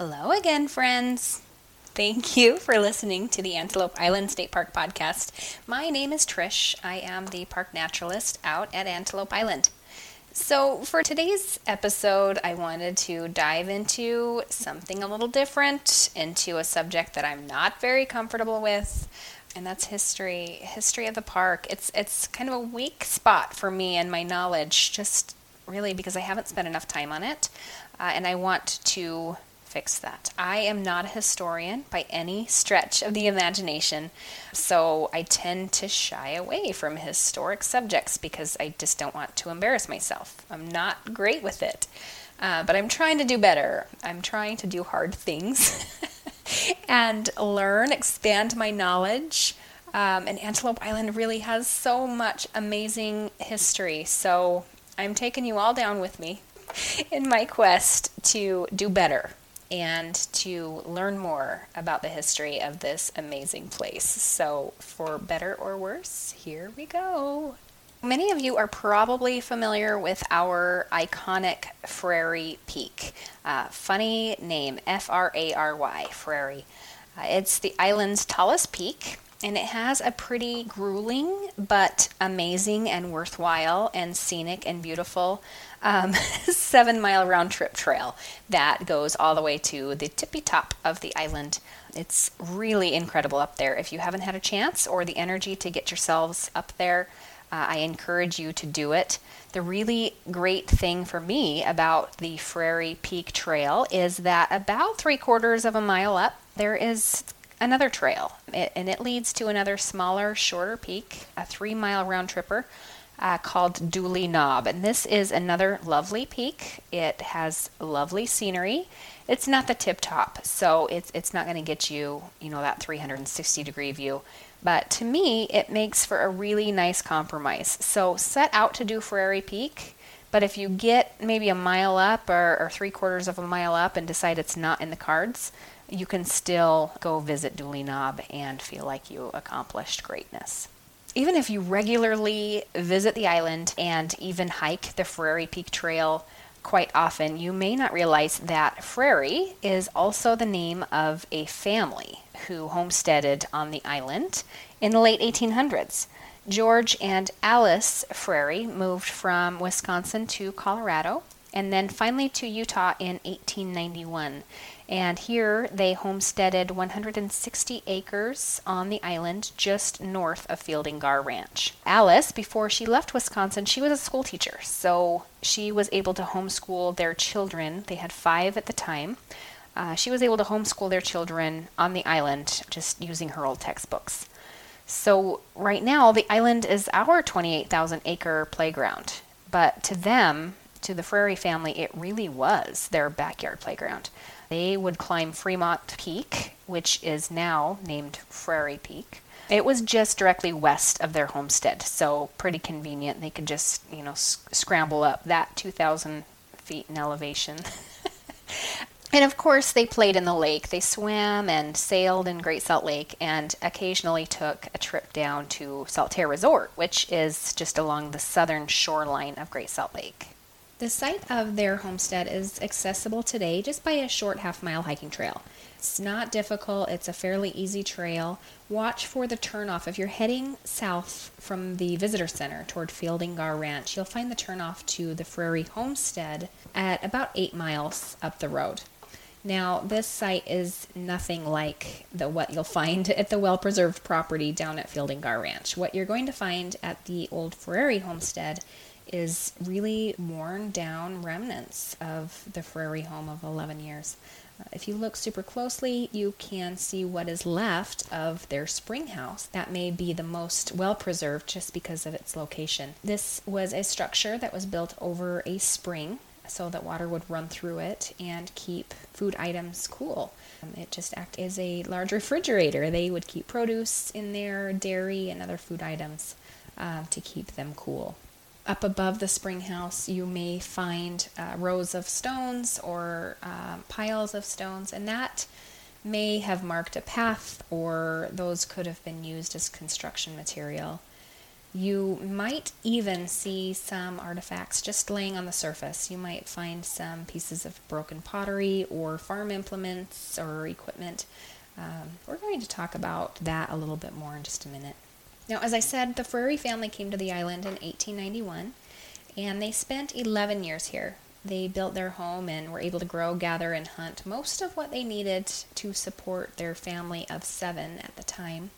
Hello again, friends. Thank you for listening to the Antelope Island State Park podcast. My name is Trish. I am the park naturalist out at Antelope Island. So, for today's episode, I wanted to dive into something a little different, into a subject that I'm not very comfortable with, and that's history, history of the park. It's it's kind of a weak spot for me and my knowledge, just really because I haven't spent enough time on it, uh, and I want to fix that. I am not a historian by any stretch of the imagination, so I tend to shy away from historic subjects because I just don't want to embarrass myself. I'm not great with it, uh, but I'm trying to do better. I'm trying to do hard things and learn, expand my knowledge. Um, and Antelope Island really has so much amazing history, so I'm taking you all down with me in my quest to do better and to learn more about the history of this amazing place. So, for better or worse, here we go. Many of you are probably familiar with our iconic Frary Peak. Uh, funny name, F R A R Y, Frary. Uh, it's the island's tallest peak, and it has a pretty grueling but amazing and worthwhile and scenic and beautiful um, seven mile round trip trail that goes all the way to the tippy top of the island. It's really incredible up there. If you haven't had a chance or the energy to get yourselves up there, uh, I encourage you to do it. The really great thing for me about the Frary Peak Trail is that about three quarters of a mile up, there is another trail, it, and it leads to another smaller, shorter peak, a three mile round tripper uh, called Dooley Knob. And this is another lovely peak. It has lovely scenery. It's not the tip top, so it's, it's not going to get you, you know, that 360 degree view. But to me, it makes for a really nice compromise. So set out to do Frary Peak. But if you get maybe a mile up or, or, three quarters of a mile up and decide it's not in the cards, you can still go visit Dooley Knob and feel like you accomplished greatness. Even if you regularly visit the island and even hike the Frary Peak Trail quite often, you may not realize that Frary is also the name of a family who homesteaded on the island in the late 1800s. George and Alice Frary moved from Wisconsin to Colorado and then finally to Utah in 1891. And here they homesteaded 160 acres on the island just north of Fielding Garr Ranch. Alice, before she left Wisconsin, she was a school teacher, so she was able to homeschool their children. They had five at the time. Uh, she was able to homeschool their children on the island just using her old textbooks. So, right now, the island is our 28,000 acre playground. But to them, to the Frary family, it really was their backyard playground. They would climb Fremont Peak, which is now named Frary Peak. It was just directly west of their homestead, so pretty convenient. They could just, you know, scramble up that 2,000 feet in elevation. and of course, they played in the lake. They swam and sailed in Great Salt Lake and occasionally took a trip down to Saltair Resort, which is just along the southern shoreline of Great Salt Lake. The site of their homestead is accessible today just by a short half mile hiking trail. It's not difficult, it's a fairly easy trail. Watch for the turnoff. If you're heading south from the visitor center toward Fielding Garr Ranch, you'll find the turnoff to the Frary Homestead at about eight miles up the road. Now, this site is nothing like the what you'll find at the well-preserved property down at Fielding Garr Ranch. What you're going to find at the old Frary homestead is really worn down remnants of the Frary home of 11 years. Uh, if you look super closely, you can see what is left of their spring house. That may be the most well preserved just because of its location. This was a structure that was built over a spring so that water would run through it and keep food items cool. Um, it just acted as a large refrigerator. They would keep produce in there, dairy, and other food items uh, to keep them cool up above the spring house, you may find uh, rows of stones or uh, piles of stones, and that may have marked a path or those could have been used as construction material. You might even see some artifacts just laying on the surface. You might find some pieces of broken pottery or farm implements or equipment. Um, we're going to talk about that a little bit more in just a minute. Now, as I said, the Frary family came to the island in 1891 and they spent 11 years here. They built their home and were able to grow, gather, and hunt most of what they needed to support their family of seven at the time.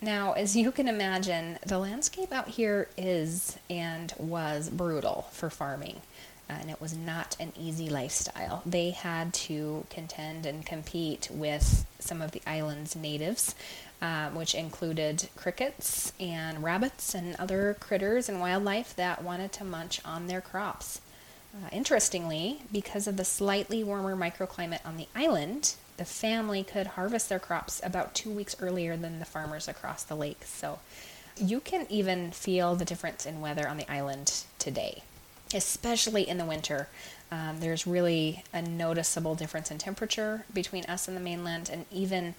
Now, as you can imagine, the landscape out here is and was brutal for farming, and it was not an easy lifestyle. They had to contend and compete with some of the island's natives, um, which included crickets and rabbits and other critters and wildlife that wanted to munch on their crops. Uh, interestingly, because of the slightly warmer microclimate on the island, the family could harvest their crops about two weeks earlier than the farmers across the lake. So you can even feel the difference in weather on the island today, especially in the winter. Um, there's really a noticeable difference in temperature between us and the mainland, and even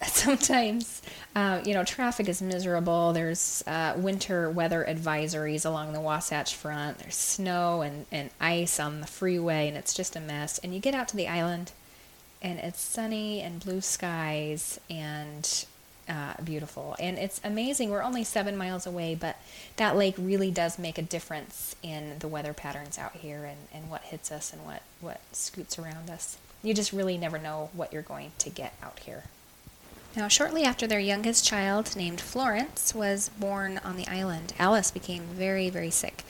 sometimes, uh, you know, traffic is miserable. There's uh, winter weather advisories along the Wasatch Front. There's snow and, and ice on the freeway, and it's just a mess. And you get out to the island, and it's sunny and blue skies and uh, beautiful. And it's amazing. We're only seven miles away, but that lake really does make a difference in the weather patterns out here and, and what hits us and what, what scoots around us. You just really never know what you're going to get out here. Now, shortly after their youngest child, named Florence, was born on the island, Alice became very, very sick.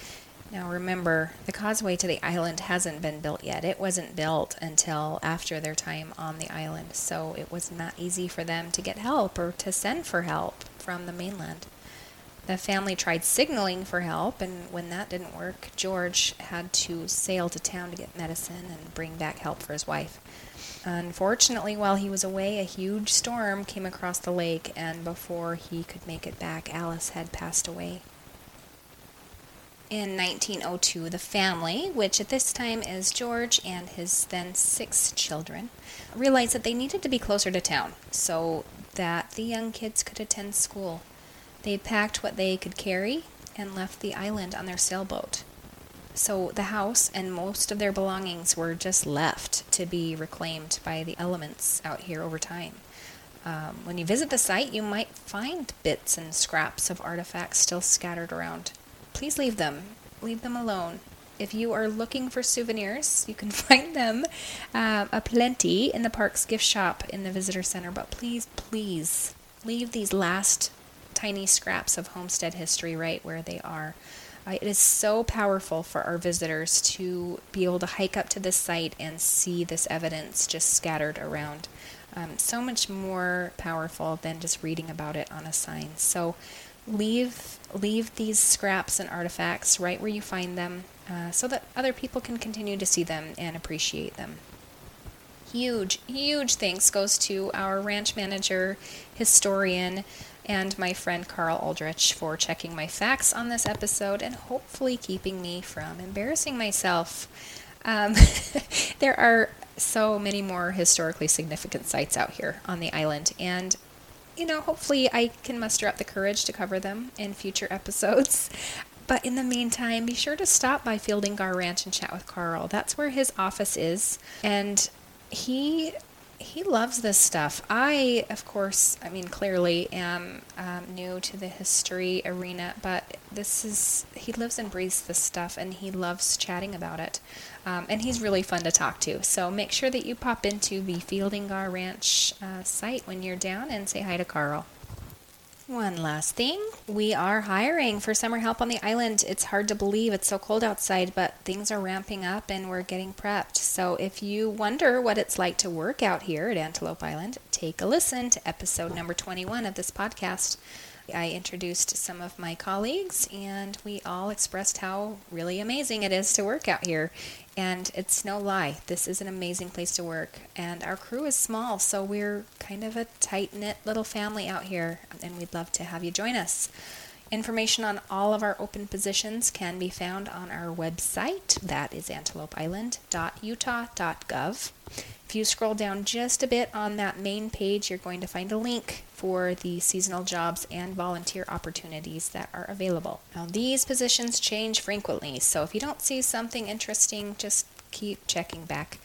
Now remember, the causeway to the island hasn't been built yet. It wasn't built until after their time on the island, so it was not easy for them to get help or to send for help from the mainland. The family tried signaling for help, and when that didn't work, George had to sail to town to get medicine and bring back help for his wife. Unfortunately, while he was away, a huge storm came across the lake, and before he could make it back, Alice had passed away. In 1902, the family, which at this time is George and his then six children, realized that they needed to be closer to town so that the young kids could attend school. They packed what they could carry and left the island on their sailboat. So the house and most of their belongings were just left to be reclaimed by the elements out here over time. Um, when you visit the site, you might find bits and scraps of artifacts still scattered around please leave them. Leave them alone. If you are looking for souvenirs, you can find them uh, aplenty in the park's gift shop in the visitor center. But please, please leave these last tiny scraps of homestead history right where they are. Uh, it is so powerful for our visitors to be able to hike up to this site and see this evidence just scattered around. Um, so much more powerful than just reading about it on a sign. So leave leave these scraps and artifacts right where you find them uh, so that other people can continue to see them and appreciate them. Huge, huge thanks goes to our ranch manager, historian, and my friend Carl Aldrich for checking my facts on this episode and hopefully keeping me from embarrassing myself. Um, there are so many more historically significant sites out here on the island, and you know, hopefully I can muster up the courage to cover them in future episodes. But in the meantime, be sure to stop by Fielding Garr Ranch and chat with Carl. That's where his office is. And he he loves this stuff. I, of course, I mean, clearly am um, new to the history arena, but this is, he lives and breathes this stuff and he loves chatting about it. Um, and he's really fun to talk to. So make sure that you pop into the Fielding Garr Ranch uh, site when you're down and say hi to Carl. One last thing. We are hiring for summer help on the island. It's hard to believe it's so cold outside, but things are ramping up and we're getting prepped. So if you wonder what it's like to work out here at Antelope Island, take a listen to episode number 21 of this podcast. I introduced some of my colleagues, and we all expressed how really amazing it is to work out here. And it's no lie, this is an amazing place to work. And our crew is small, so we're kind of a tight knit little family out here, and we'd love to have you join us. Information on all of our open positions can be found on our website. That is antelopeisland.utah.gov. If you scroll down just a bit on that main page, you're going to find a link for the seasonal jobs and volunteer opportunities that are available. Now, these positions change frequently, so if you don't see something interesting, just keep checking back.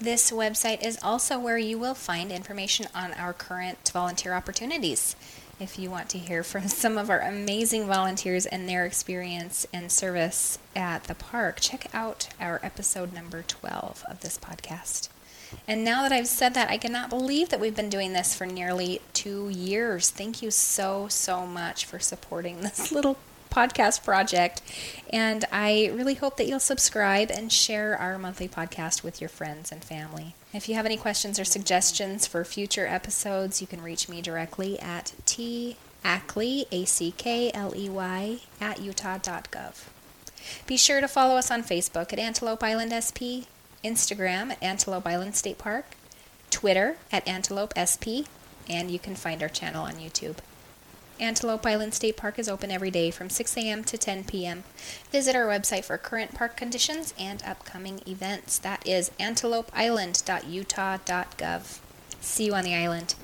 This website is also where you will find information on our current volunteer opportunities. If you want to hear from some of our amazing volunteers and their experience and service at the park, check out our episode number 12 of this podcast. And now that I've said that, I cannot believe that we've been doing this for nearly two years. Thank you so, so much for supporting this little podcast project. And I really hope that you'll subscribe and share our monthly podcast with your friends and family. If you have any questions or suggestions for future episodes, you can reach me directly at t Ackley, A-C-K-L-E-Y, at utah.gov. Be sure to follow us on Facebook at Antelope Island SP, Instagram at Antelope Island State Park, Twitter at Antelope SP, and you can find our channel on YouTube. Antelope Island State Park is open every day from 6 a.m. to 10 p.m. Visit our website for current park conditions and upcoming events. That is antelopeisland.utah.gov. See you on the island.